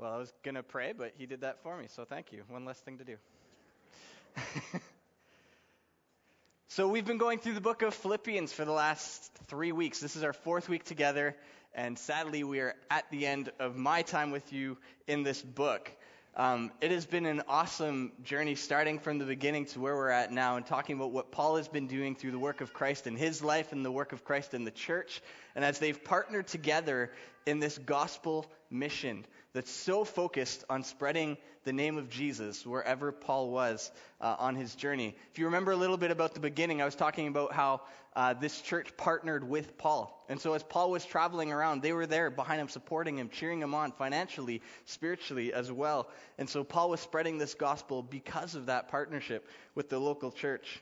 Well, I was going to pray, but he did that for me, so thank you. One less thing to do. so, we've been going through the book of Philippians for the last three weeks. This is our fourth week together, and sadly, we are at the end of my time with you in this book. Um, it has been an awesome journey starting from the beginning to where we're at now and talking about what Paul has been doing through the work of Christ in his life and the work of Christ in the church. And as they've partnered together in this gospel mission that's so focused on spreading the name of Jesus wherever Paul was uh, on his journey. If you remember a little bit about the beginning, I was talking about how uh, this church partnered with Paul. And so as Paul was traveling around, they were there behind him, supporting him, cheering him on financially, spiritually as well. And so Paul was spreading this gospel because of that partnership with the local church.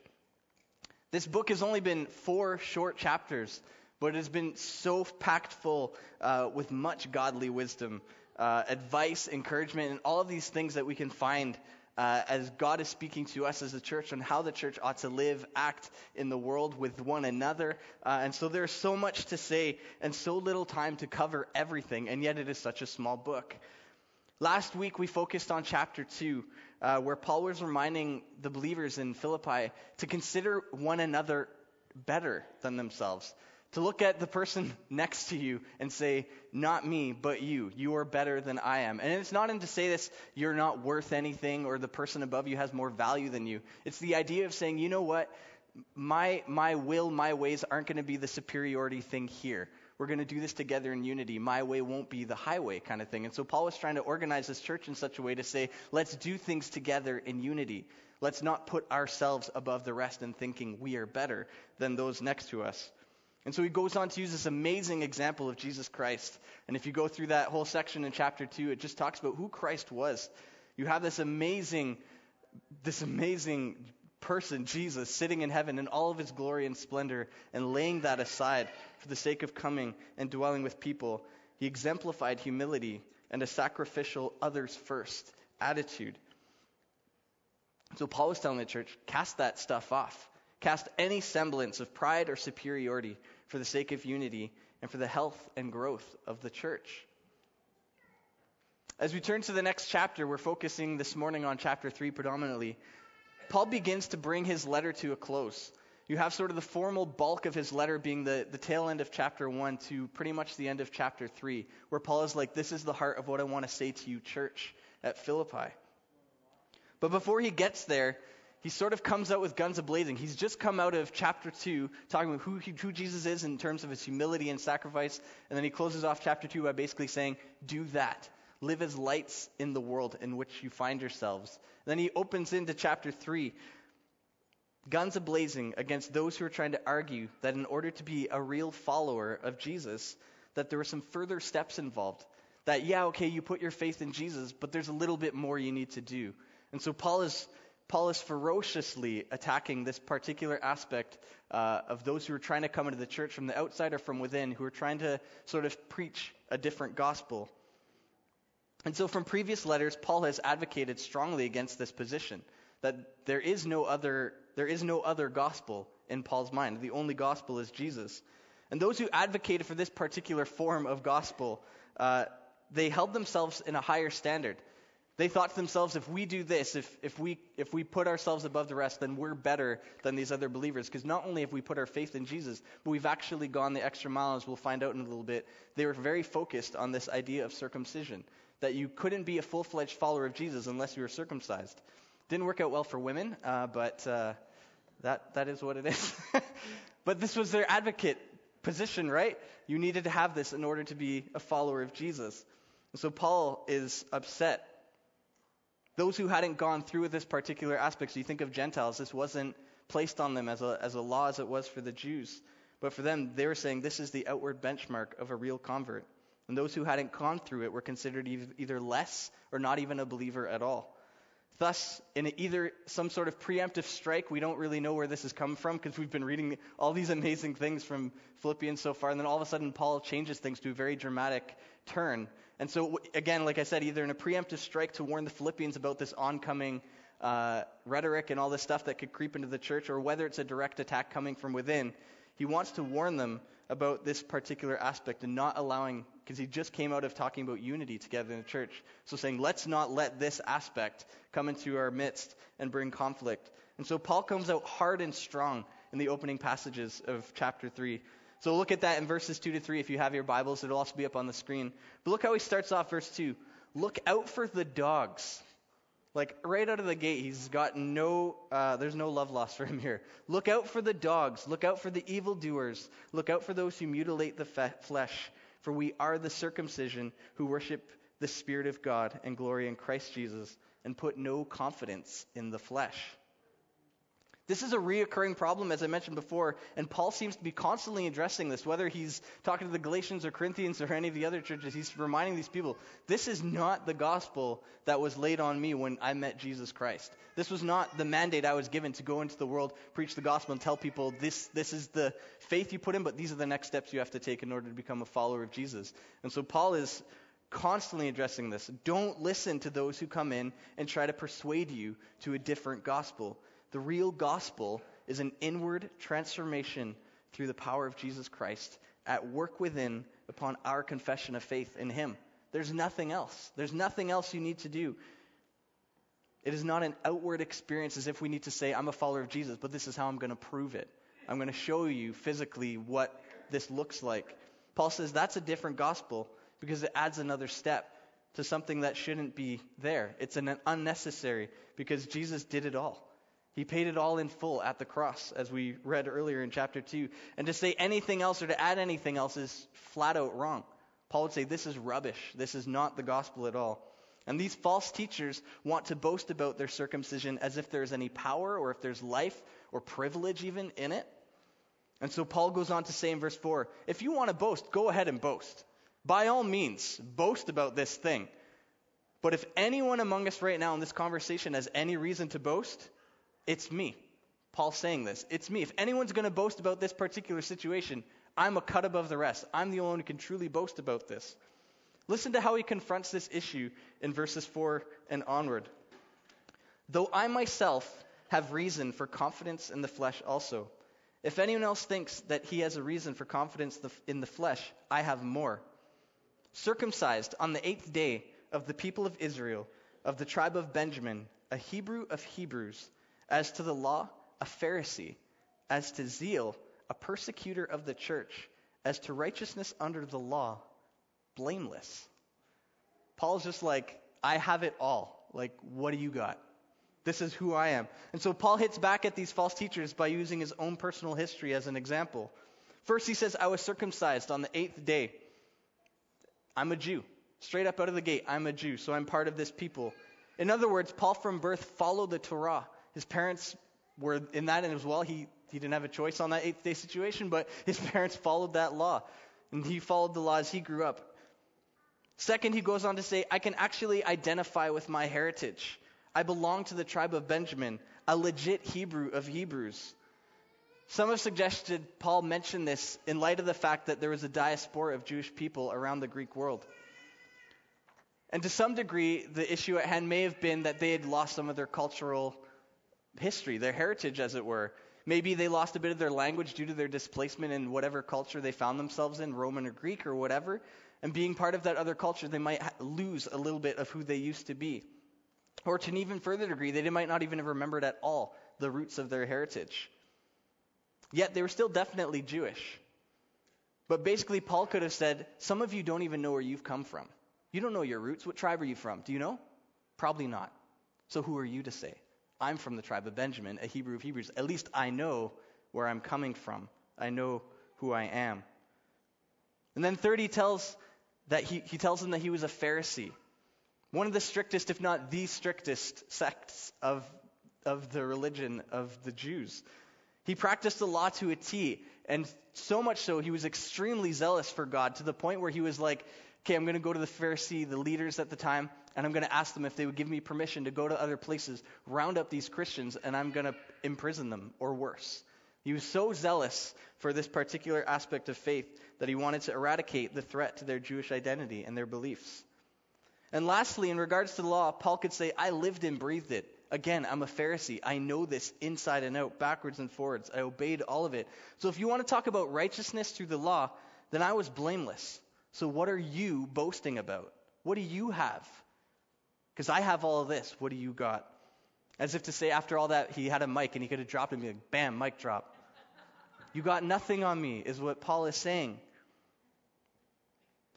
This book has only been four short chapters, but it has been so packed full uh, with much godly wisdom uh, advice, encouragement, and all of these things that we can find uh, as God is speaking to us as a church on how the church ought to live, act in the world with one another. Uh, and so there's so much to say and so little time to cover everything, and yet it is such a small book. Last week we focused on chapter 2, uh, where Paul was reminding the believers in Philippi to consider one another better than themselves to look at the person next to you and say, Not me, but you. You are better than I am. And it's not in to say this, you're not worth anything or the person above you has more value than you. It's the idea of saying, You know what? My, my will, my ways aren't going to be the superiority thing here. We're going to do this together in unity. My way won't be the highway kind of thing. And so Paul was trying to organize this church in such a way to say, let's do things together in unity. Let's not put ourselves above the rest and thinking we are better than those next to us. And so he goes on to use this amazing example of Jesus Christ. And if you go through that whole section in chapter 2, it just talks about who Christ was. You have this amazing, this amazing person, Jesus, sitting in heaven in all of his glory and splendor and laying that aside for the sake of coming and dwelling with people. He exemplified humility and a sacrificial others first attitude. So Paul was telling the church, cast that stuff off. Cast any semblance of pride or superiority for the sake of unity and for the health and growth of the church. As we turn to the next chapter, we're focusing this morning on chapter 3 predominantly. Paul begins to bring his letter to a close. You have sort of the formal bulk of his letter being the, the tail end of chapter 1 to pretty much the end of chapter 3, where Paul is like, This is the heart of what I want to say to you, church, at Philippi. But before he gets there, he sort of comes out with guns ablazing. He's just come out of chapter 2, talking about who, who Jesus is in terms of his humility and sacrifice. And then he closes off chapter 2 by basically saying, Do that. Live as lights in the world in which you find yourselves. And then he opens into chapter 3, guns ablazing against those who are trying to argue that in order to be a real follower of Jesus, that there were some further steps involved. That, yeah, okay, you put your faith in Jesus, but there's a little bit more you need to do. And so Paul is Paul is ferociously attacking this particular aspect uh, of those who are trying to come into the church from the outside or from within, who are trying to sort of preach a different gospel. And so, from previous letters, Paul has advocated strongly against this position that there is no other, there is no other gospel in Paul's mind. The only gospel is Jesus. And those who advocated for this particular form of gospel, uh, they held themselves in a higher standard. They thought to themselves, if we do this, if, if, we, if we put ourselves above the rest, then we're better than these other believers. Because not only have we put our faith in Jesus, but we've actually gone the extra mile, as we'll find out in a little bit. They were very focused on this idea of circumcision, that you couldn't be a full fledged follower of Jesus unless you were circumcised. Didn't work out well for women, uh, but uh, that, that is what it is. but this was their advocate position, right? You needed to have this in order to be a follower of Jesus. And so Paul is upset those who hadn't gone through with this particular aspect, so you think of Gentiles, this wasn't placed on them as a, as a law as it was for the Jews. But for them, they were saying this is the outward benchmark of a real convert. And those who hadn't gone through it were considered either less or not even a believer at all. Thus, in either some sort of preemptive strike, we don't really know where this has come from because we've been reading all these amazing things from Philippians so far, and then all of a sudden Paul changes things to a very dramatic turn. And so, again, like I said, either in a preemptive strike to warn the Philippians about this oncoming uh, rhetoric and all this stuff that could creep into the church, or whether it's a direct attack coming from within, he wants to warn them about this particular aspect and not allowing, because he just came out of talking about unity together in the church. So saying, let's not let this aspect come into our midst and bring conflict. And so Paul comes out hard and strong in the opening passages of chapter 3. So look at that in verses 2 to 3 if you have your Bibles. It'll also be up on the screen. But look how he starts off verse 2. Look out for the dogs. Like right out of the gate, he's got no, uh, there's no love lost for him here. Look out for the dogs. Look out for the evildoers. Look out for those who mutilate the fe- flesh. For we are the circumcision who worship the Spirit of God and glory in Christ Jesus and put no confidence in the flesh. This is a reoccurring problem, as I mentioned before, and Paul seems to be constantly addressing this, whether he's talking to the Galatians or Corinthians or any of the other churches. He's reminding these people this is not the gospel that was laid on me when I met Jesus Christ. This was not the mandate I was given to go into the world, preach the gospel, and tell people this, this is the faith you put in, but these are the next steps you have to take in order to become a follower of Jesus. And so Paul is constantly addressing this. Don't listen to those who come in and try to persuade you to a different gospel. The real gospel is an inward transformation through the power of Jesus Christ at work within upon our confession of faith in Him. There's nothing else. There's nothing else you need to do. It is not an outward experience as if we need to say, I'm a follower of Jesus, but this is how I'm going to prove it. I'm going to show you physically what this looks like. Paul says that's a different gospel because it adds another step to something that shouldn't be there. It's an unnecessary because Jesus did it all. He paid it all in full at the cross, as we read earlier in chapter 2. And to say anything else or to add anything else is flat out wrong. Paul would say, This is rubbish. This is not the gospel at all. And these false teachers want to boast about their circumcision as if there's any power or if there's life or privilege even in it. And so Paul goes on to say in verse 4 if you want to boast, go ahead and boast. By all means, boast about this thing. But if anyone among us right now in this conversation has any reason to boast, it's me. Paul's saying this. It's me. If anyone's going to boast about this particular situation, I'm a cut above the rest. I'm the only one who can truly boast about this. Listen to how he confronts this issue in verses 4 and onward. Though I myself have reason for confidence in the flesh also. If anyone else thinks that he has a reason for confidence in the flesh, I have more. Circumcised on the eighth day of the people of Israel, of the tribe of Benjamin, a Hebrew of Hebrews as to the law, a Pharisee. As to zeal, a persecutor of the church. As to righteousness under the law, blameless. Paul's just like, I have it all. Like, what do you got? This is who I am. And so Paul hits back at these false teachers by using his own personal history as an example. First, he says, I was circumcised on the eighth day. I'm a Jew. Straight up out of the gate, I'm a Jew, so I'm part of this people. In other words, Paul from birth followed the Torah. His parents were in that and as well. He, he didn't have a choice on that eighth day situation, but his parents followed that law. And he followed the law as he grew up. Second, he goes on to say, I can actually identify with my heritage. I belong to the tribe of Benjamin, a legit Hebrew of Hebrews. Some have suggested Paul mention this in light of the fact that there was a diaspora of Jewish people around the Greek world. And to some degree, the issue at hand may have been that they had lost some of their cultural history, their heritage, as it were. Maybe they lost a bit of their language due to their displacement in whatever culture they found themselves in, Roman or Greek or whatever. And being part of that other culture, they might lose a little bit of who they used to be. Or to an even further degree, they might not even have remembered at all the roots of their heritage. Yet they were still definitely Jewish. But basically, Paul could have said, Some of you don't even know where you've come from. You don't know your roots. What tribe are you from? Do you know? Probably not. So who are you to say? I'm from the tribe of Benjamin, a Hebrew of Hebrews. At least I know where I'm coming from. I know who I am. And then third, he tells that he, he tells them that he was a Pharisee. One of the strictest, if not the strictest, sects of, of the religion of the Jews. He practiced the law to a T, and so much so he was extremely zealous for God to the point where he was like, okay, I'm going to go to the Pharisee, the leaders at the time, and I'm going to ask them if they would give me permission to go to other places, round up these Christians, and I'm going to imprison them or worse. He was so zealous for this particular aspect of faith that he wanted to eradicate the threat to their Jewish identity and their beliefs. And lastly, in regards to the law, Paul could say, I lived and breathed it. Again, I'm a Pharisee. I know this inside and out, backwards and forwards. I obeyed all of it. So if you want to talk about righteousness through the law, then I was blameless. So what are you boasting about? What do you have? Because I have all of this. What do you got? As if to say, after all that, he had a mic and he could have dropped it and be like, bam, mic drop. You got nothing on me, is what Paul is saying.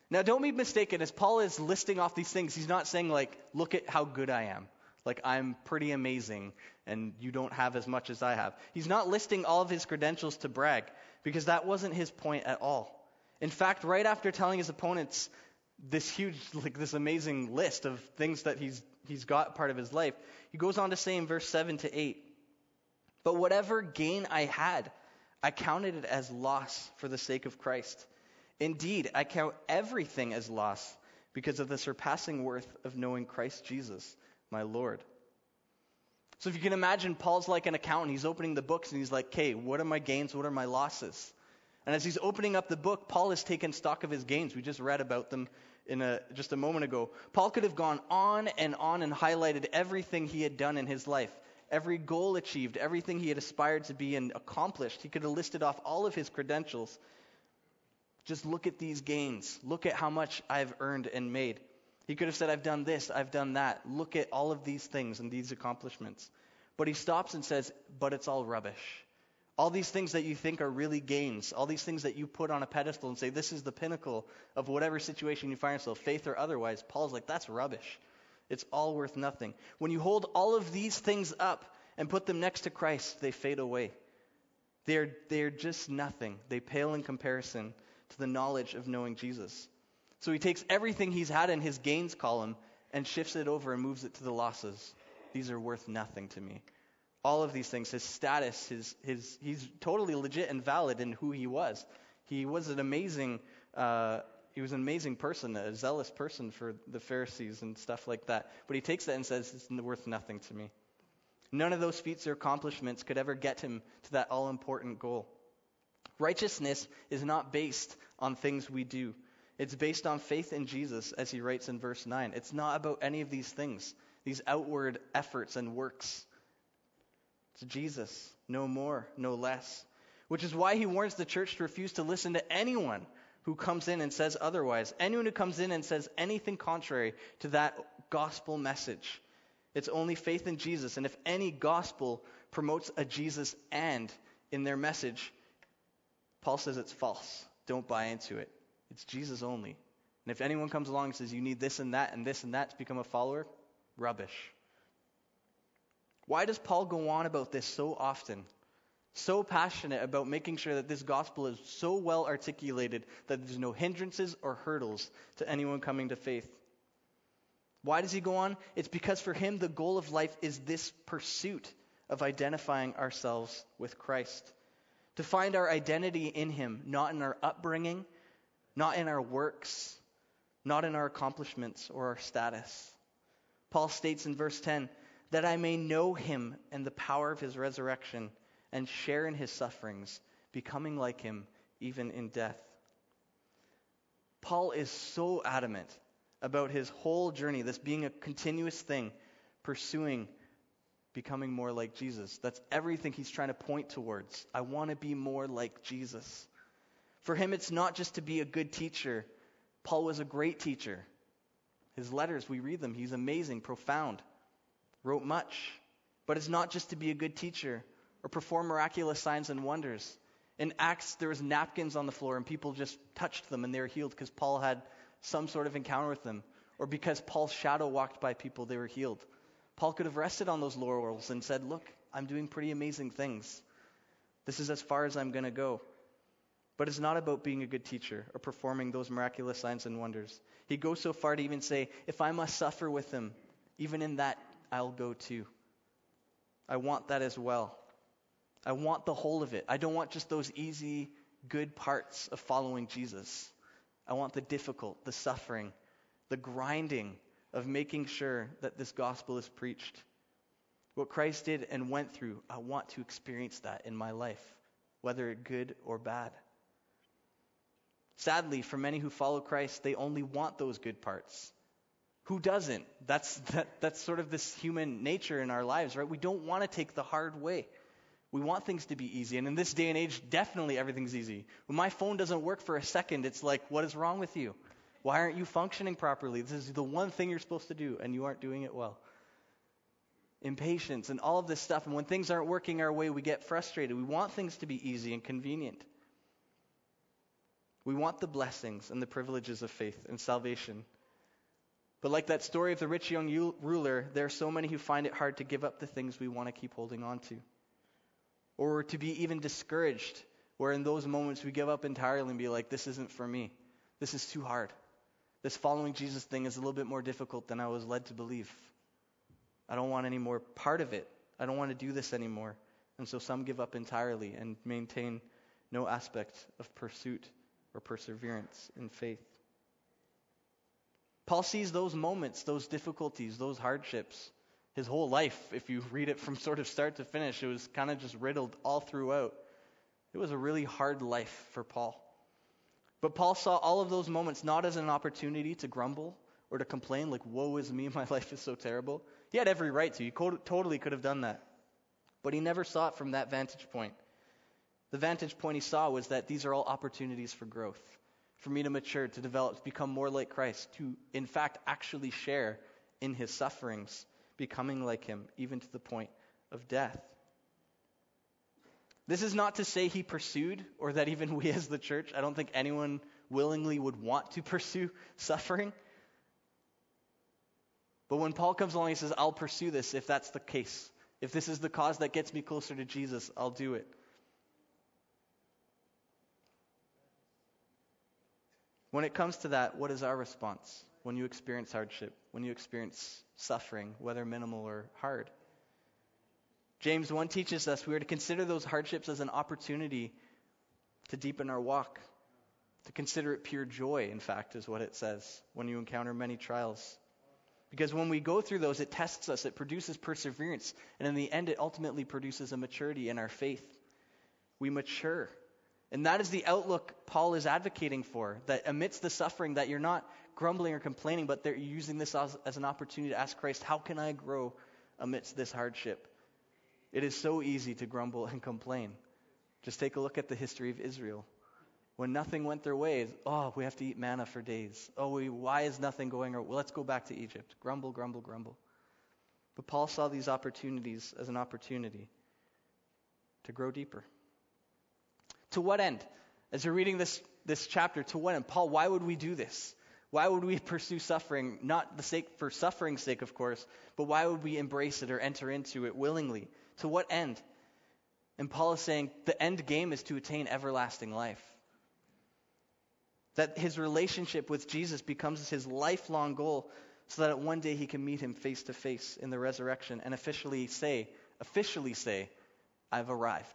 Now, don't be mistaken. As Paul is listing off these things, he's not saying, like, look at how good I am. Like, I'm pretty amazing, and you don't have as much as I have. He's not listing all of his credentials to brag, because that wasn't his point at all. In fact, right after telling his opponents this huge, like, this amazing list of things that he's, he's got part of his life, he goes on to say in verse 7 to 8, But whatever gain I had, I counted it as loss for the sake of Christ. Indeed, I count everything as loss because of the surpassing worth of knowing Christ Jesus, my Lord. So if you can imagine, Paul's like an accountant. He's opening the books and he's like, okay, what are my gains? What are my losses? And as he's opening up the book, Paul has taken stock of his gains. We just read about them in a, just a moment ago. Paul could have gone on and on and highlighted everything he had done in his life, every goal achieved, everything he had aspired to be and accomplished. He could have listed off all of his credentials. Just look at these gains. Look at how much I've earned and made. He could have said, I've done this, I've done that. Look at all of these things and these accomplishments. But he stops and says, But it's all rubbish. All these things that you think are really gains, all these things that you put on a pedestal and say, This is the pinnacle of whatever situation you find yourself, faith or otherwise, Paul's like, That's rubbish. It's all worth nothing. When you hold all of these things up and put them next to Christ, they fade away. They're, they're just nothing. They pale in comparison to the knowledge of knowing Jesus. So he takes everything he's had in his gains column and shifts it over and moves it to the losses. These are worth nothing to me. All of these things, his status, his, his, he's totally legit and valid in who he was. He was an amazing, uh, he was an amazing person, a zealous person for the Pharisees and stuff like that. But he takes that and says, it's worth nothing to me. None of those feats or accomplishments could ever get him to that all important goal. Righteousness is not based on things we do. It's based on faith in Jesus, as he writes in verse 9. It's not about any of these things, these outward efforts and works. It's Jesus, no more, no less. Which is why he warns the church to refuse to listen to anyone who comes in and says otherwise. Anyone who comes in and says anything contrary to that gospel message. It's only faith in Jesus. And if any gospel promotes a Jesus and in their message, Paul says it's false. Don't buy into it. It's Jesus only. And if anyone comes along and says you need this and that and this and that to become a follower, rubbish. Why does Paul go on about this so often? So passionate about making sure that this gospel is so well articulated that there's no hindrances or hurdles to anyone coming to faith. Why does he go on? It's because for him, the goal of life is this pursuit of identifying ourselves with Christ to find our identity in Him, not in our upbringing, not in our works, not in our accomplishments or our status. Paul states in verse 10 that I may know Him and the power of His resurrection and share in His sufferings, becoming like Him even in death. Paul is so adamant about his whole journey, this being a continuous thing, pursuing becoming more like Jesus. That's everything he's trying to point towards. I want to be more like Jesus. For him, it's not just to be a good teacher. Paul was a great teacher. His letters, we read them. He's amazing, profound, wrote much. But it's not just to be a good teacher or perform miraculous signs and wonders. In Acts, there was napkins on the floor and people just touched them and they were healed because Paul had some sort of encounter with them. Or because Paul's shadow walked by people, they were healed. Paul could have rested on those laurels and said, Look, I'm doing pretty amazing things. This is as far as I'm going to go. But it's not about being a good teacher or performing those miraculous signs and wonders. He goes so far to even say, If I must suffer with him, even in that, I'll go too. I want that as well. I want the whole of it. I don't want just those easy, good parts of following Jesus. I want the difficult, the suffering, the grinding, of making sure that this gospel is preached. What Christ did and went through, I want to experience that in my life, whether it's good or bad. Sadly, for many who follow Christ, they only want those good parts. Who doesn't? That's, that, that's sort of this human nature in our lives, right? We don't want to take the hard way. We want things to be easy. And in this day and age, definitely everything's easy. When my phone doesn't work for a second, it's like, what is wrong with you? Why aren't you functioning properly? This is the one thing you're supposed to do, and you aren't doing it well. Impatience and all of this stuff. And when things aren't working our way, we get frustrated. We want things to be easy and convenient. We want the blessings and the privileges of faith and salvation. But like that story of the rich young ruler, there are so many who find it hard to give up the things we want to keep holding on to or to be even discouraged, where in those moments we give up entirely and be like, this isn't for me. This is too hard. This following Jesus thing is a little bit more difficult than I was led to believe. I don't want any more part of it. I don't want to do this anymore. And so some give up entirely and maintain no aspect of pursuit or perseverance in faith. Paul sees those moments, those difficulties, those hardships his whole life, if you read it from sort of start to finish, it was kind of just riddled all throughout. It was a really hard life for Paul. But Paul saw all of those moments not as an opportunity to grumble or to complain, like, woe is me, my life is so terrible. He had every right to. He totally could have done that. But he never saw it from that vantage point. The vantage point he saw was that these are all opportunities for growth, for me to mature, to develop, to become more like Christ, to, in fact, actually share in his sufferings becoming like him, even to the point of death. This is not to say he pursued, or that even we as the church, I don't think anyone willingly would want to pursue suffering. But when Paul comes along, he says, I'll pursue this if that's the case. If this is the cause that gets me closer to Jesus, I'll do it. When it comes to that, what is our response? when you experience hardship, when you experience suffering, whether minimal or hard. James 1 teaches us we are to consider those hardships as an opportunity to deepen our walk, to consider it pure joy, in fact, is what it says when you encounter many trials. Because when we go through those, it tests us, it produces perseverance, and in the end, it ultimately produces a maturity in our faith. We mature. And that is the outlook Paul is advocating for, that amidst the suffering, that you're not grumbling or complaining, but they're using this as, as an opportunity to ask Christ, how can I grow amidst this hardship? It is so easy to grumble and complain. Just take a look at the history of Israel. When nothing went their way, oh, we have to eat manna for days. Oh, we, why is nothing going? Well, let's go back to Egypt. Grumble, grumble, grumble. But Paul saw these opportunities as an opportunity to grow deeper. To what end? As you're reading this, this chapter, to what end? Paul, why would we do this? Why would we pursue suffering? Not the sake for suffering's sake, of course, but why would we embrace it or enter into it willingly? To what end? And Paul is saying the end game is to attain everlasting life. That his relationship with Jesus becomes his lifelong goal so that one day he can meet him face to face in the resurrection and officially say, officially say, I've arrived.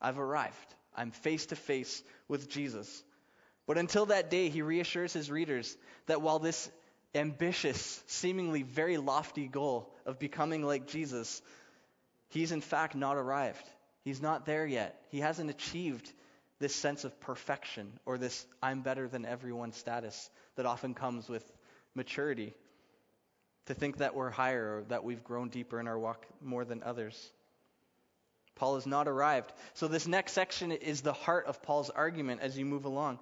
I've arrived. I'm face to face with Jesus. But until that day, he reassures his readers that while this ambitious, seemingly very lofty goal of becoming like Jesus, he's in fact not arrived. He's not there yet. He hasn't achieved this sense of perfection or this I'm better than everyone status that often comes with maturity. To think that we're higher or that we've grown deeper in our walk more than others. Paul has not arrived. So, this next section is the heart of Paul's argument as you move along.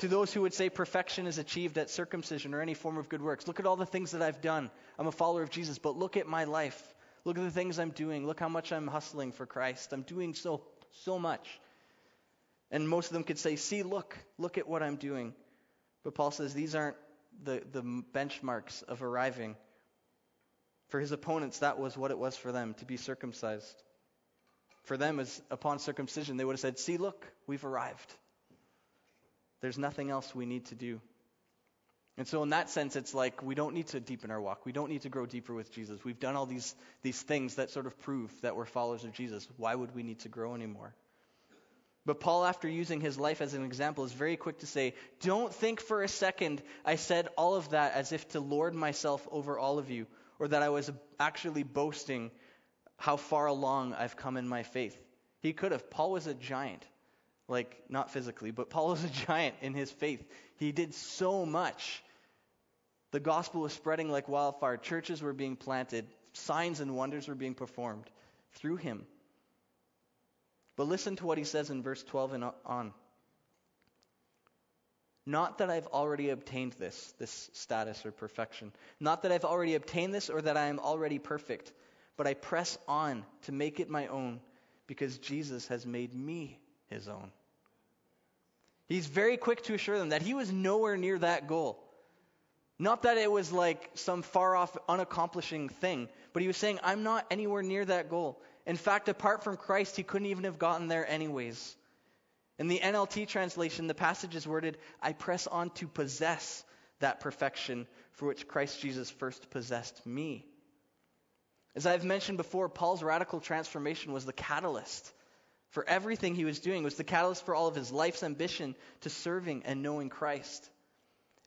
To those who would say perfection is achieved at circumcision or any form of good works, look at all the things that I've done. I'm a follower of Jesus, but look at my life. Look at the things I'm doing. Look how much I'm hustling for Christ. I'm doing so, so much. And most of them could say, See, look, look at what I'm doing. But Paul says these aren't the, the benchmarks of arriving. For his opponents, that was what it was for them to be circumcised for them as upon circumcision, they would have said, See, look, we've arrived. There's nothing else we need to do. And so, in that sense, it's like we don't need to deepen our walk. We don't need to grow deeper with Jesus. We've done all these, these things that sort of prove that we're followers of Jesus. Why would we need to grow anymore? But Paul, after using his life as an example, is very quick to say, Don't think for a second I said all of that as if to lord myself over all of you, or that I was actually boasting how far along I've come in my faith. He could have. Paul was a giant. Like, not physically, but Paul was a giant in his faith. He did so much. The gospel was spreading like wildfire. Churches were being planted. Signs and wonders were being performed through him. But listen to what he says in verse 12 and on. Not that I've already obtained this, this status or perfection. Not that I've already obtained this or that I am already perfect, but I press on to make it my own because Jesus has made me his own. He's very quick to assure them that he was nowhere near that goal. Not that it was like some far off, unaccomplishing thing, but he was saying, I'm not anywhere near that goal. In fact, apart from Christ, he couldn't even have gotten there anyways. In the NLT translation, the passage is worded, I press on to possess that perfection for which Christ Jesus first possessed me. As I've mentioned before, Paul's radical transformation was the catalyst for everything he was doing, was the catalyst for all of his life's ambition to serving and knowing Christ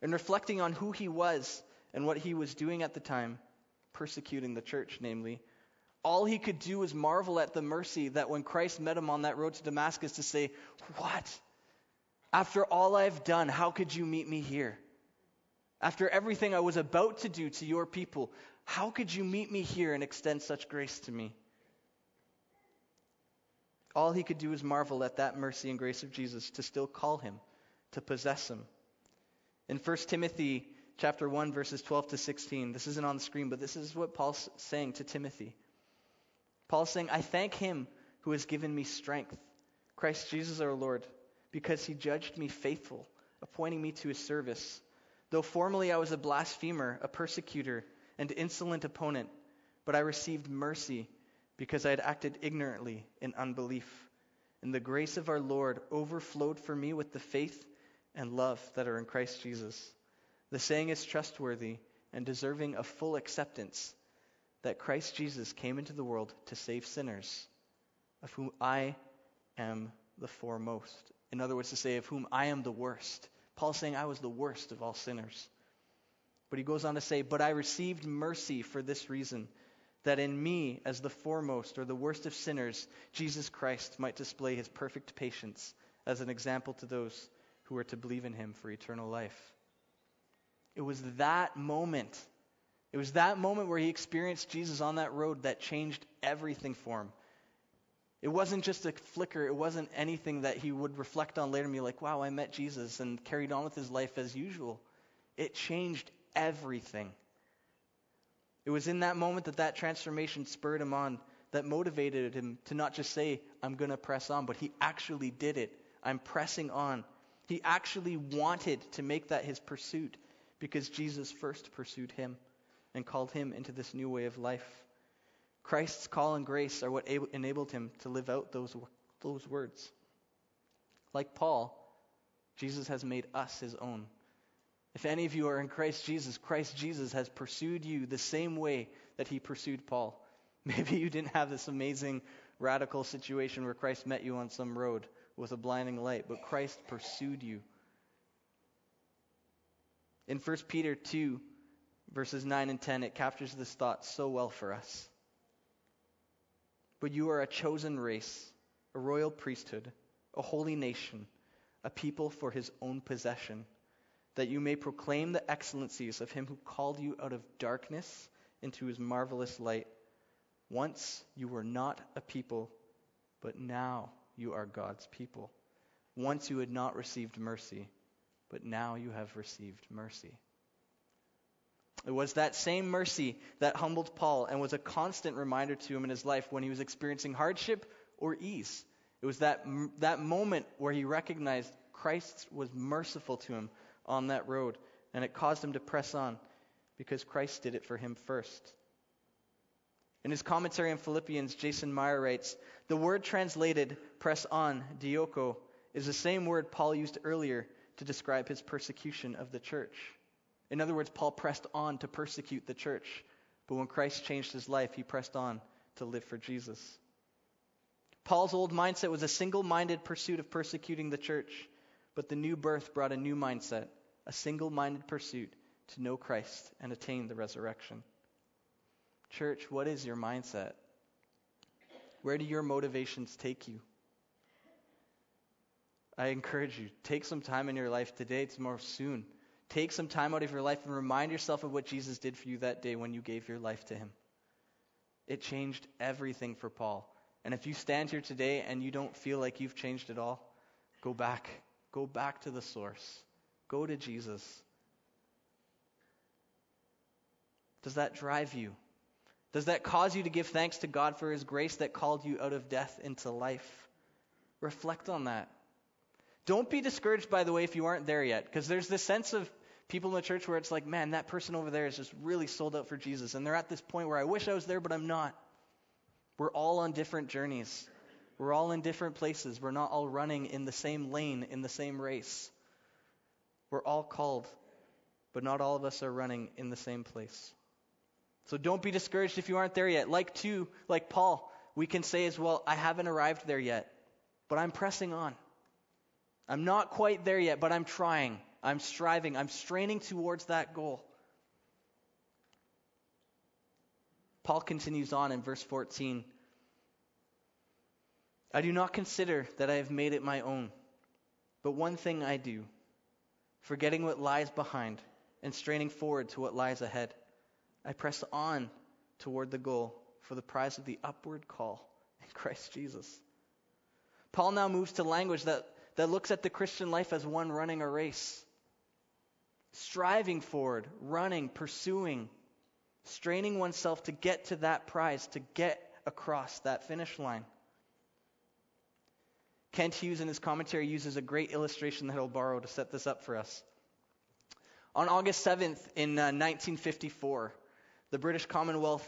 and reflecting on who he was and what he was doing at the time, persecuting the church, namely, all he could do was marvel at the mercy that when Christ met him on that road to Damascus to say, What? After all I've done, how could you meet me here? After everything I was about to do to your people, how could you meet me here and extend such grace to me? All he could do was marvel at that mercy and grace of Jesus to still call him, to possess him. In 1 Timothy chapter 1 verses 12 to 16, this isn't on the screen, but this is what Paul's saying to Timothy. Paul's saying, "I thank him who has given me strength, Christ Jesus our Lord, because he judged me faithful, appointing me to his service. Though formerly I was a blasphemer, a persecutor, and insolent opponent, but I received mercy because I had acted ignorantly in unbelief. And the grace of our Lord overflowed for me with the faith and love that are in Christ Jesus. The saying is trustworthy and deserving of full acceptance that Christ Jesus came into the world to save sinners, of whom I am the foremost. In other words, to say, of whom I am the worst. Paul's saying I was the worst of all sinners. But he goes on to say, But I received mercy for this reason, that in me, as the foremost or the worst of sinners, Jesus Christ might display his perfect patience as an example to those who are to believe in him for eternal life. It was that moment. It was that moment where he experienced Jesus on that road that changed everything for him. It wasn't just a flicker. It wasn't anything that he would reflect on later and be like, wow, I met Jesus and carried on with his life as usual. It changed everything. It was in that moment that that transformation spurred him on, that motivated him to not just say, I'm going to press on, but he actually did it. I'm pressing on. He actually wanted to make that his pursuit because Jesus first pursued him and called him into this new way of life. Christ's call and grace are what enabled him to live out those, those words. Like Paul, Jesus has made us his own. If any of you are in Christ Jesus, Christ Jesus has pursued you the same way that he pursued Paul. Maybe you didn't have this amazing radical situation where Christ met you on some road with a blinding light, but Christ pursued you. In 1 Peter 2, verses 9 and 10, it captures this thought so well for us. But you are a chosen race, a royal priesthood, a holy nation, a people for his own possession, that you may proclaim the excellencies of him who called you out of darkness into his marvelous light. Once you were not a people, but now you are God's people. Once you had not received mercy, but now you have received mercy. It was that same mercy that humbled Paul and was a constant reminder to him in his life when he was experiencing hardship or ease. It was that, that moment where he recognized Christ was merciful to him on that road, and it caused him to press on because Christ did it for him first. In his commentary on Philippians, Jason Meyer writes The word translated press on, dioko, is the same word Paul used earlier to describe his persecution of the church. In other words, Paul pressed on to persecute the church, but when Christ changed his life, he pressed on to live for Jesus. Paul's old mindset was a single minded pursuit of persecuting the church, but the new birth brought a new mindset, a single minded pursuit to know Christ and attain the resurrection. Church, what is your mindset? Where do your motivations take you? I encourage you, take some time in your life today, tomorrow, soon, Take some time out of your life and remind yourself of what Jesus did for you that day when you gave your life to him. It changed everything for Paul. And if you stand here today and you don't feel like you've changed at all, go back. Go back to the source. Go to Jesus. Does that drive you? Does that cause you to give thanks to God for His grace that called you out of death into life? Reflect on that. Don't be discouraged, by the way, if you aren't there yet, because there's this sense of people in the church where it's like, man, that person over there is just really sold out for Jesus. And they're at this point where I wish I was there, but I'm not. We're all on different journeys. We're all in different places. We're not all running in the same lane, in the same race. We're all called, but not all of us are running in the same place. So don't be discouraged if you aren't there yet. Like too, like Paul, we can say as well, I haven't arrived there yet, but I'm pressing on. I'm not quite there yet, but I'm trying. I'm striving. I'm straining towards that goal. Paul continues on in verse 14. I do not consider that I have made it my own, but one thing I do, forgetting what lies behind and straining forward to what lies ahead. I press on toward the goal for the prize of the upward call in Christ Jesus. Paul now moves to language that, that looks at the Christian life as one running a race, striving forward, running, pursuing, straining oneself to get to that prize, to get across that finish line. Kent Hughes in his commentary uses a great illustration that he'll borrow to set this up for us. On August 7th in uh, 1954, the British Commonwealth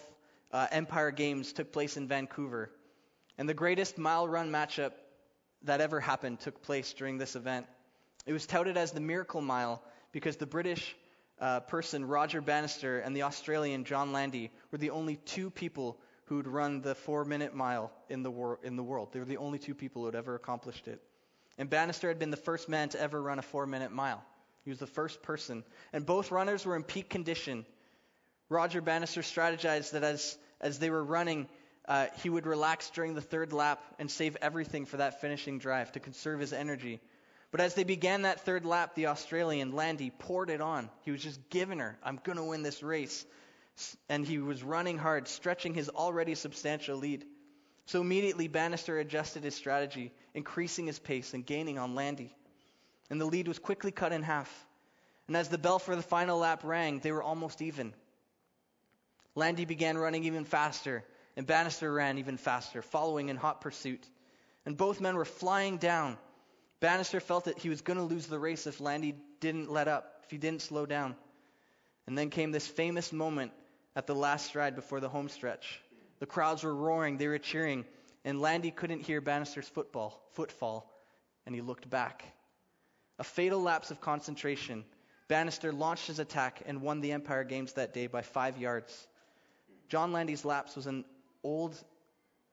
uh, Empire Games took place in Vancouver. And the greatest mile run matchup that ever happened took place during this event. It was touted as the Miracle Mile because the British uh, person, Roger Bannister, and the Australian, John Landy, were the only two people who'd run the four minute mile in the, wor- in the world. They were the only two people who'd ever accomplished it. And Bannister had been the first man to ever run a four minute mile. He was the first person. And both runners were in peak condition Roger Bannister strategized that as, as they were running, uh, he would relax during the third lap and save everything for that finishing drive to conserve his energy. But as they began that third lap, the Australian, Landy, poured it on. He was just giving her, I'm going to win this race. And he was running hard, stretching his already substantial lead. So immediately, Bannister adjusted his strategy, increasing his pace and gaining on Landy. And the lead was quickly cut in half. And as the bell for the final lap rang, they were almost even. Landy began running even faster, and Bannister ran even faster, following in hot pursuit. And both men were flying down. Bannister felt that he was going to lose the race if Landy didn't let up, if he didn't slow down. And then came this famous moment at the last stride before the home stretch. The crowds were roaring, they were cheering, and Landy couldn't hear Bannister's football, footfall, and he looked back. A fatal lapse of concentration. Bannister launched his attack and won the Empire Games that day by five yards. John Landy's lapse was an old,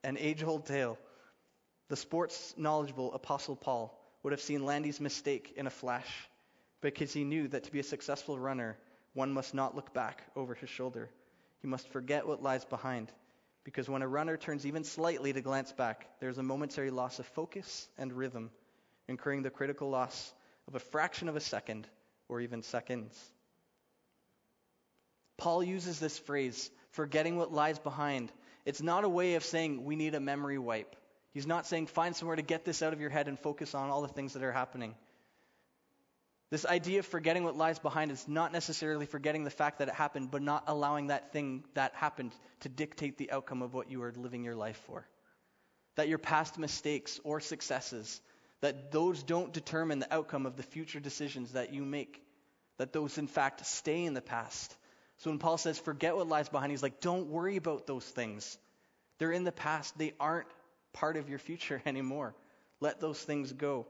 an age-old tale. The sports knowledgeable Apostle Paul would have seen Landy's mistake in a flash, because he knew that to be a successful runner, one must not look back over his shoulder. He must forget what lies behind, because when a runner turns even slightly to glance back, there is a momentary loss of focus and rhythm, incurring the critical loss of a fraction of a second or even seconds. Paul uses this phrase forgetting what lies behind. It's not a way of saying we need a memory wipe. He's not saying find somewhere to get this out of your head and focus on all the things that are happening. This idea of forgetting what lies behind is not necessarily forgetting the fact that it happened, but not allowing that thing that happened to dictate the outcome of what you are living your life for. That your past mistakes or successes, that those don't determine the outcome of the future decisions that you make. That those, in fact, stay in the past so when Paul says, forget what lies behind, he's like, don't worry about those things. They're in the past, they aren't part of your future anymore. Let those things go.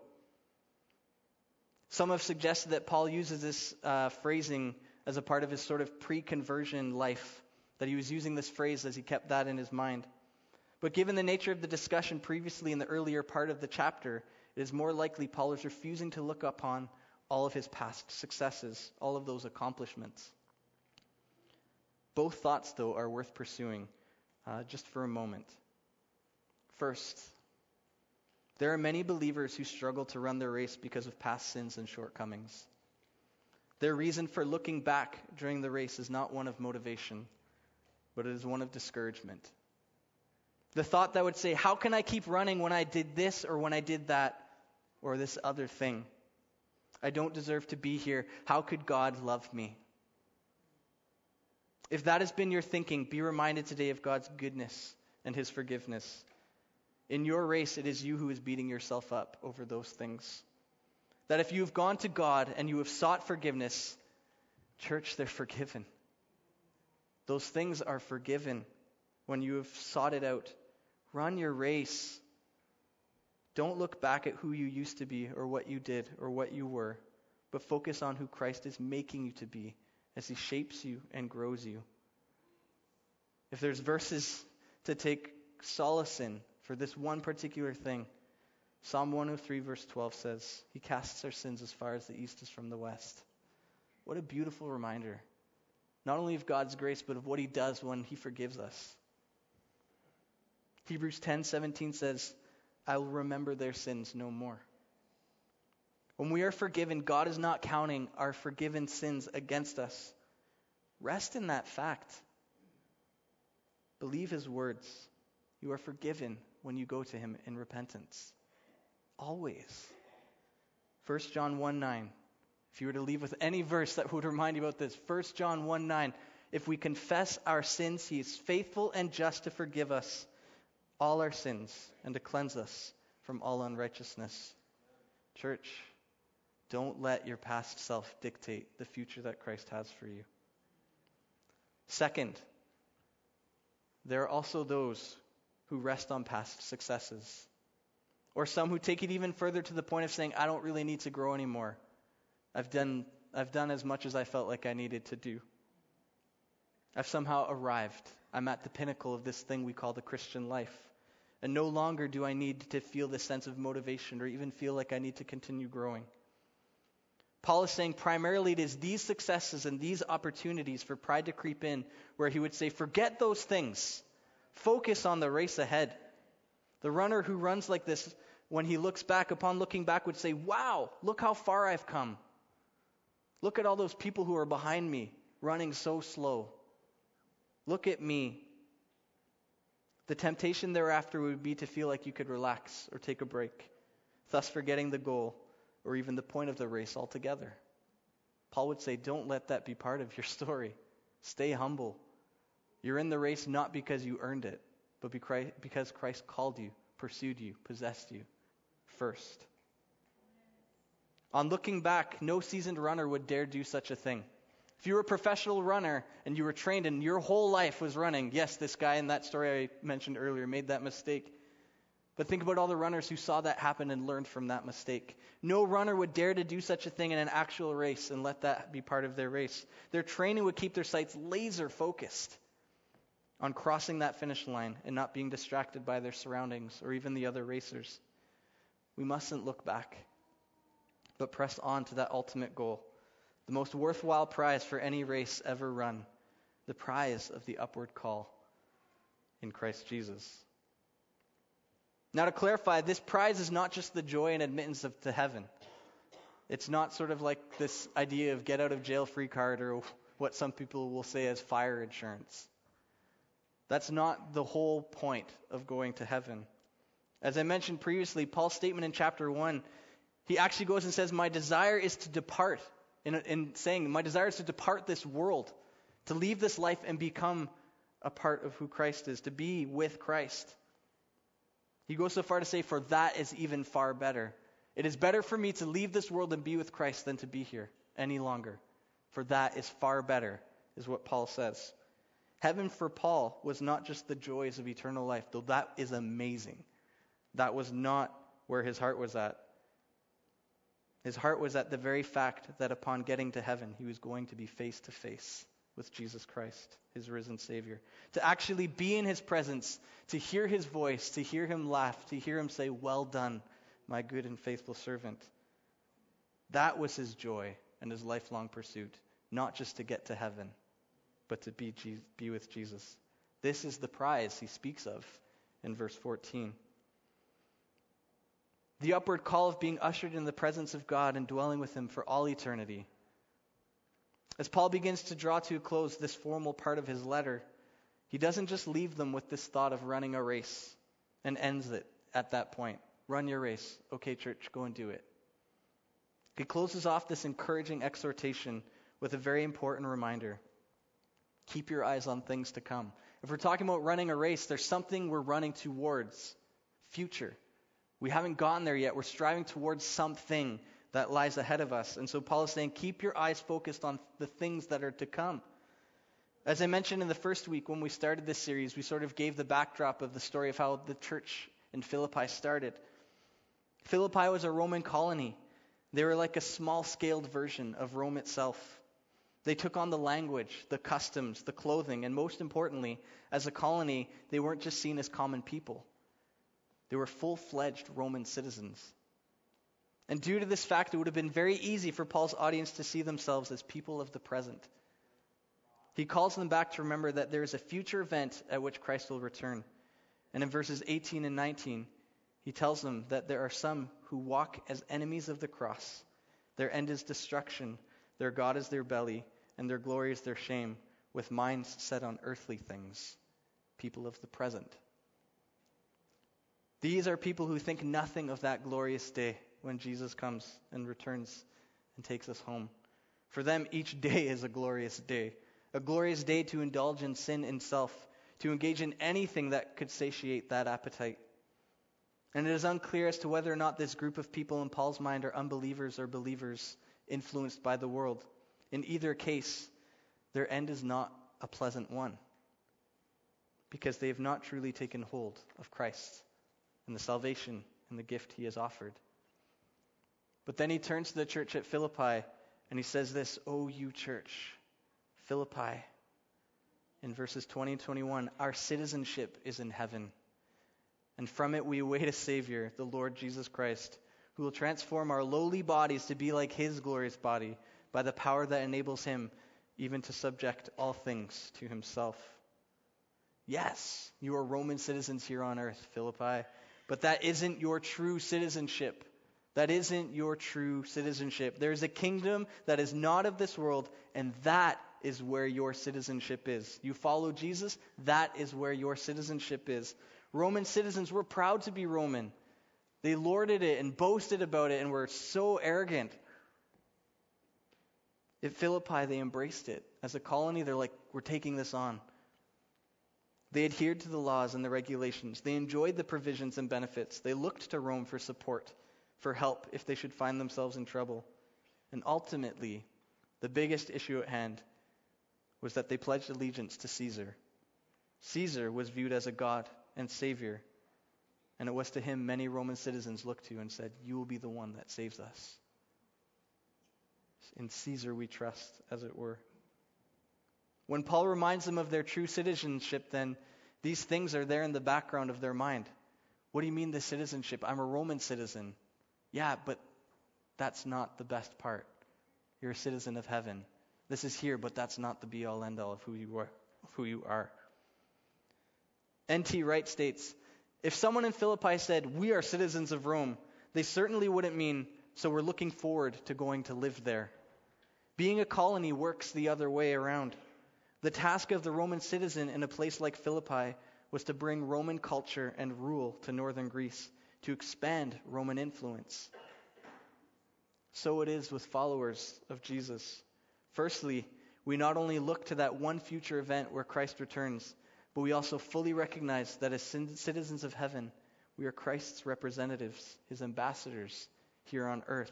Some have suggested that Paul uses this uh, phrasing as a part of his sort of pre conversion life, that he was using this phrase as he kept that in his mind. But given the nature of the discussion previously in the earlier part of the chapter, it is more likely Paul is refusing to look upon all of his past successes, all of those accomplishments. Both thoughts, though, are worth pursuing uh, just for a moment. First, there are many believers who struggle to run their race because of past sins and shortcomings. Their reason for looking back during the race is not one of motivation, but it is one of discouragement. The thought that would say, How can I keep running when I did this or when I did that or this other thing? I don't deserve to be here. How could God love me? If that has been your thinking, be reminded today of God's goodness and his forgiveness. In your race, it is you who is beating yourself up over those things. That if you have gone to God and you have sought forgiveness, church, they're forgiven. Those things are forgiven when you have sought it out. Run your race. Don't look back at who you used to be or what you did or what you were, but focus on who Christ is making you to be as he shapes you and grows you. If there's verses to take solace in for this one particular thing, Psalm 103, verse 12 says, He casts our sins as far as the east is from the west. What a beautiful reminder, not only of God's grace, but of what He does when He forgives us. Hebrews 10:17 says, "I will remember their sins no more." When we are forgiven, God is not counting our forgiven sins against us. Rest in that fact. Believe his words. You are forgiven when you go to him in repentance. Always. 1 John 1 9. If you were to leave with any verse that would remind you about this, 1 John 1 9. If we confess our sins, he is faithful and just to forgive us all our sins and to cleanse us from all unrighteousness. Church, don't let your past self dictate the future that Christ has for you. Second, there are also those who rest on past successes, or some who take it even further to the point of saying, I don't really need to grow anymore. I've done, I've done as much as I felt like I needed to do. I've somehow arrived. I'm at the pinnacle of this thing we call the Christian life. And no longer do I need to feel this sense of motivation or even feel like I need to continue growing. Paul is saying primarily it is these successes and these opportunities for pride to creep in where he would say, forget those things. Focus on the race ahead. The runner who runs like this, when he looks back, upon looking back, would say, Wow, look how far I've come. Look at all those people who are behind me running so slow. Look at me. The temptation thereafter would be to feel like you could relax or take a break, thus forgetting the goal or even the point of the race altogether. Paul would say, Don't let that be part of your story. Stay humble. You're in the race not because you earned it, but because Christ called you, pursued you, possessed you first. On looking back, no seasoned runner would dare do such a thing. If you were a professional runner and you were trained and your whole life was running, yes, this guy in that story I mentioned earlier made that mistake. But think about all the runners who saw that happen and learned from that mistake. No runner would dare to do such a thing in an actual race and let that be part of their race. Their training would keep their sights laser focused on crossing that finish line and not being distracted by their surroundings or even the other racers. We mustn't look back, but press on to that ultimate goal the most worthwhile prize for any race ever run, the prize of the upward call in Christ Jesus. Now, to clarify, this prize is not just the joy and admittance of, to heaven. It's not sort of like this idea of get out of jail free card or what some people will say as fire insurance. That's not the whole point of going to heaven. As I mentioned previously, Paul's statement in chapter 1, he actually goes and says, My desire is to depart in, in saying, My desire is to depart this world, to leave this life and become a part of who Christ is, to be with Christ. He goes so far to say, For that is even far better. It is better for me to leave this world and be with Christ than to be here any longer. For that is far better, is what Paul says. Heaven for Paul was not just the joys of eternal life, though that is amazing. That was not where his heart was at. His heart was at the very fact that upon getting to heaven, he was going to be face to face with Jesus Christ, his risen Savior. To actually be in his presence, to hear his voice, to hear him laugh, to hear him say, Well done, my good and faithful servant. That was his joy and his lifelong pursuit, not just to get to heaven, but to be, be with Jesus. This is the prize he speaks of in verse 14 the upward call of being ushered in the presence of God and dwelling with Him for all eternity. As Paul begins to draw to a close this formal part of his letter, he doesn't just leave them with this thought of running a race and ends it at that point. Run your race. Okay, church, go and do it. He closes off this encouraging exhortation with a very important reminder keep your eyes on things to come. If we're talking about running a race, there's something we're running towards future. We haven't gotten there yet. We're striving towards something that lies ahead of us. And so Paul is saying, keep your eyes focused on the things that are to come. As I mentioned in the first week when we started this series, we sort of gave the backdrop of the story of how the church in Philippi started. Philippi was a Roman colony. They were like a small scaled version of Rome itself. They took on the language, the customs, the clothing, and most importantly, as a colony, they weren't just seen as common people. They were full fledged Roman citizens. And due to this fact, it would have been very easy for Paul's audience to see themselves as people of the present. He calls them back to remember that there is a future event at which Christ will return. And in verses 18 and 19, he tells them that there are some who walk as enemies of the cross. Their end is destruction, their God is their belly, and their glory is their shame, with minds set on earthly things, people of the present. These are people who think nothing of that glorious day when Jesus comes and returns and takes us home. For them, each day is a glorious day, a glorious day to indulge in sin and self, to engage in anything that could satiate that appetite. And it is unclear as to whether or not this group of people in Paul's mind are unbelievers or believers influenced by the world. In either case, their end is not a pleasant one because they have not truly taken hold of Christ and the salvation and the gift he has offered. But then he turns to the church at Philippi and he says this, O you church, Philippi, in verses 20 and 21, our citizenship is in heaven. And from it we await a Savior, the Lord Jesus Christ, who will transform our lowly bodies to be like his glorious body by the power that enables him even to subject all things to himself. Yes, you are Roman citizens here on earth, Philippi, but that isn't your true citizenship. That isn't your true citizenship. There's a kingdom that is not of this world, and that is where your citizenship is. You follow Jesus, that is where your citizenship is. Roman citizens were proud to be Roman. They lorded it and boasted about it and were so arrogant. At Philippi, they embraced it. As a colony, they're like, we're taking this on. They adhered to the laws and the regulations. They enjoyed the provisions and benefits. They looked to Rome for support for help if they should find themselves in trouble. And ultimately, the biggest issue at hand was that they pledged allegiance to Caesar. Caesar was viewed as a god and savior, and it was to him many Roman citizens looked to and said, You will be the one that saves us. In Caesar we trust, as it were. When Paul reminds them of their true citizenship, then these things are there in the background of their mind. What do you mean, the citizenship? I'm a Roman citizen. Yeah, but that's not the best part. You're a citizen of heaven. This is here, but that's not the be all end all of who you are. Who you are. N.T. Wright states If someone in Philippi said, We are citizens of Rome, they certainly wouldn't mean, So we're looking forward to going to live there. Being a colony works the other way around. The task of the Roman citizen in a place like Philippi was to bring Roman culture and rule to northern Greece to expand Roman influence. So it is with followers of Jesus. Firstly, we not only look to that one future event where Christ returns, but we also fully recognize that as citizens of heaven, we are Christ's representatives, his ambassadors here on earth.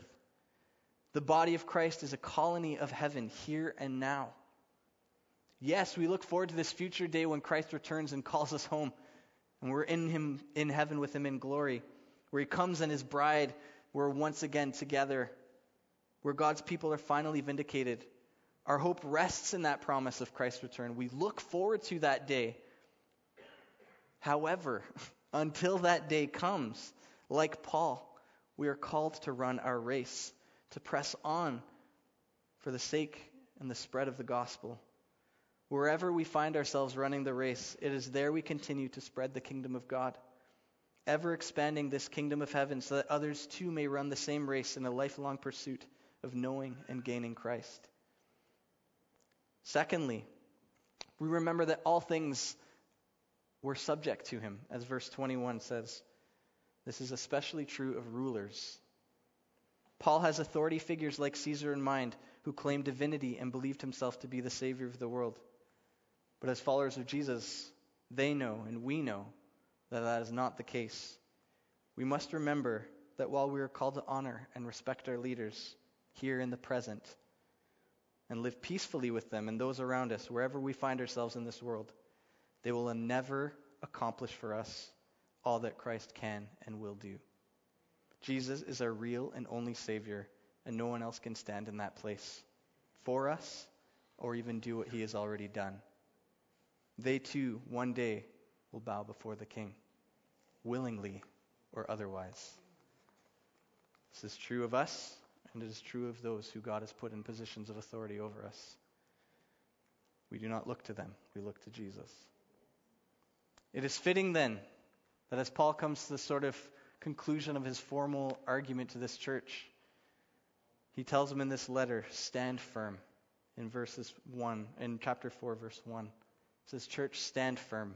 The body of Christ is a colony of heaven here and now. Yes, we look forward to this future day when Christ returns and calls us home, and we're in him in heaven with him in glory where he comes and his bride, we're once again together, where God's people are finally vindicated. Our hope rests in that promise of Christ's return. We look forward to that day. However, until that day comes, like Paul, we are called to run our race, to press on for the sake and the spread of the gospel. Wherever we find ourselves running the race, it is there we continue to spread the kingdom of God ever expanding this kingdom of heaven so that others too may run the same race in a lifelong pursuit of knowing and gaining Christ. Secondly, we remember that all things were subject to him, as verse 21 says. This is especially true of rulers. Paul has authority figures like Caesar in mind who claimed divinity and believed himself to be the Savior of the world. But as followers of Jesus, they know and we know that that is not the case. We must remember that while we are called to honor and respect our leaders here in the present and live peacefully with them and those around us wherever we find ourselves in this world, they will never accomplish for us all that Christ can and will do. Jesus is our real and only Savior, and no one else can stand in that place for us or even do what He has already done. They too, one day, will bow before the King, willingly or otherwise. This is true of us, and it is true of those who God has put in positions of authority over us. We do not look to them, we look to Jesus. It is fitting then that as Paul comes to the sort of conclusion of his formal argument to this church, he tells them in this letter, stand firm in verses 1, in chapter 4, verse 1. It says, Church, stand firm.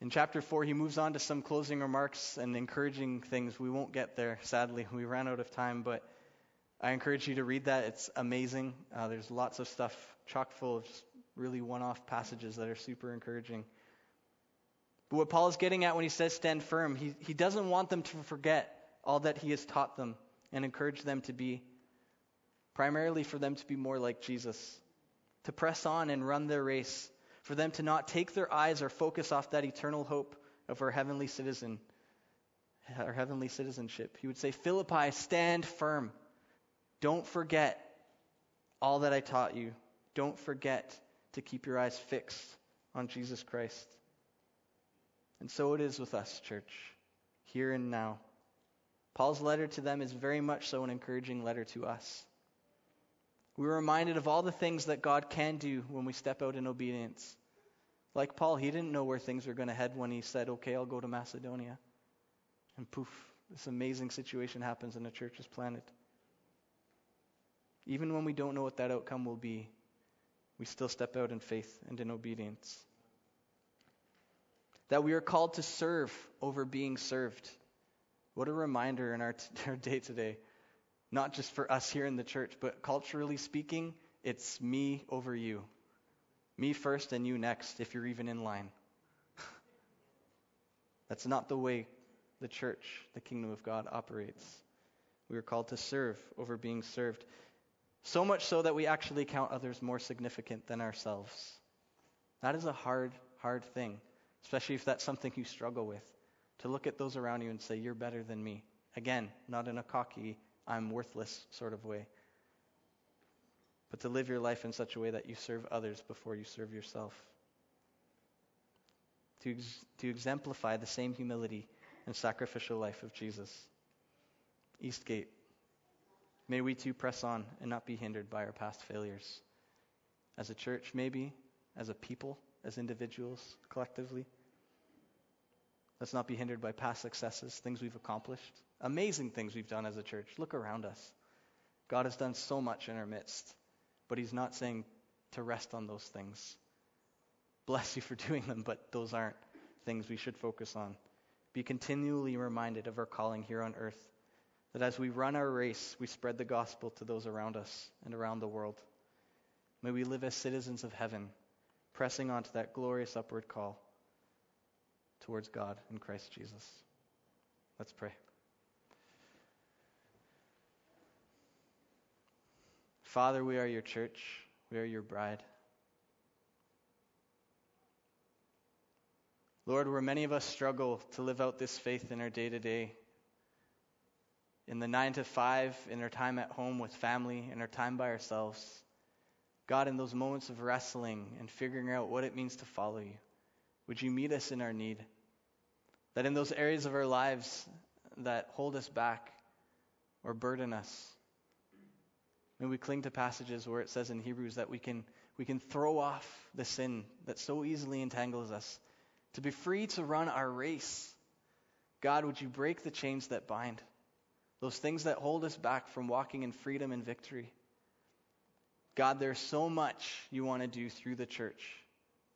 In chapter 4, he moves on to some closing remarks and encouraging things. We won't get there, sadly. We ran out of time, but I encourage you to read that. It's amazing. Uh, there's lots of stuff chock full of really one off passages that are super encouraging. But what Paul is getting at when he says stand firm, he, he doesn't want them to forget all that he has taught them and encourage them to be, primarily for them to be more like Jesus, to press on and run their race for them to not take their eyes or focus off that eternal hope of our heavenly citizen, our heavenly citizenship. He would say, Philippi, stand firm. Don't forget all that I taught you. Don't forget to keep your eyes fixed on Jesus Christ. And so it is with us, church, here and now. Paul's letter to them is very much so an encouraging letter to us. We are reminded of all the things that God can do when we step out in obedience. Like Paul, he didn't know where things were going to head when he said, Okay, I'll go to Macedonia. And poof, this amazing situation happens and a church is planted. Even when we don't know what that outcome will be, we still step out in faith and in obedience. That we are called to serve over being served. What a reminder in our, t- our day today not just for us here in the church, but culturally speaking, it's me over you. Me first and you next, if you're even in line. That's not the way the church, the kingdom of God, operates. We are called to serve over being served. So much so that we actually count others more significant than ourselves. That is a hard, hard thing, especially if that's something you struggle with. To look at those around you and say, You're better than me. Again, not in a cocky, I'm worthless sort of way. But to live your life in such a way that you serve others before you serve yourself. To, ex- to exemplify the same humility and sacrificial life of Jesus. Eastgate, may we too press on and not be hindered by our past failures. As a church, maybe, as a people, as individuals, collectively. Let's not be hindered by past successes, things we've accomplished, amazing things we've done as a church. Look around us. God has done so much in our midst, but He's not saying to rest on those things. Bless you for doing them, but those aren't things we should focus on. Be continually reminded of our calling here on earth, that as we run our race, we spread the gospel to those around us and around the world. May we live as citizens of heaven, pressing on to that glorious upward call towards God in Christ Jesus. Let's pray. Father, we are your church. We are your bride. Lord, where many of us struggle to live out this faith in our day to day, in the nine to five, in our time at home with family, in our time by ourselves, God, in those moments of wrestling and figuring out what it means to follow you, would you meet us in our need? That in those areas of our lives that hold us back or burden us, may we cling to passages where it says in Hebrews that we can, we can throw off the sin that so easily entangles us to be free to run our race. God, would you break the chains that bind? Those things that hold us back from walking in freedom and victory. God, there's so much you want to do through the church,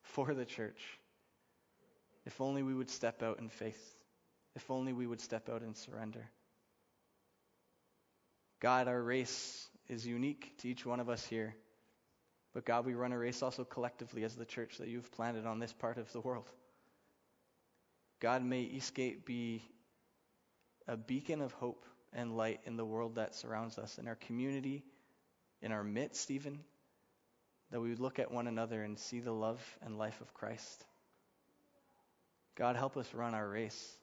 for the church. If only we would step out in faith. If only we would step out in surrender. God, our race is unique to each one of us here. But God, we run a race also collectively as the church that you've planted on this part of the world. God, may Eastgate be a beacon of hope and light in the world that surrounds us, in our community, in our midst, even, that we would look at one another and see the love and life of Christ. God, help us run our race.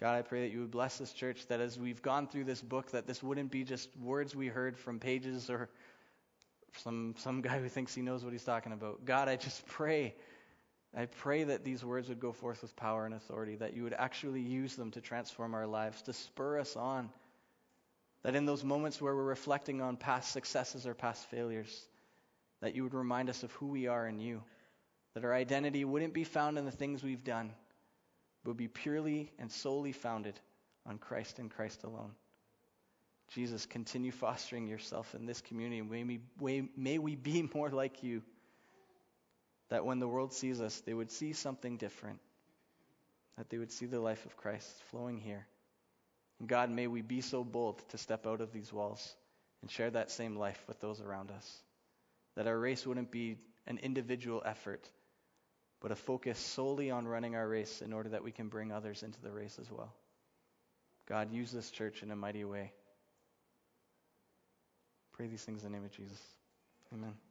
God, I pray that you would bless this church, that as we've gone through this book, that this wouldn't be just words we heard from pages or some, some guy who thinks he knows what he's talking about. God, I just pray, I pray that these words would go forth with power and authority, that you would actually use them to transform our lives, to spur us on. That in those moments where we're reflecting on past successes or past failures, that you would remind us of who we are in you. That our identity wouldn't be found in the things we've done, but be purely and solely founded on Christ and Christ alone. Jesus, continue fostering yourself in this community. and May we, may we be more like you. That when the world sees us, they would see something different. That they would see the life of Christ flowing here. And God, may we be so bold to step out of these walls and share that same life with those around us. That our race wouldn't be an individual effort, but a focus solely on running our race in order that we can bring others into the race as well. God, use this church in a mighty way. Pray these things in the name of Jesus. Amen.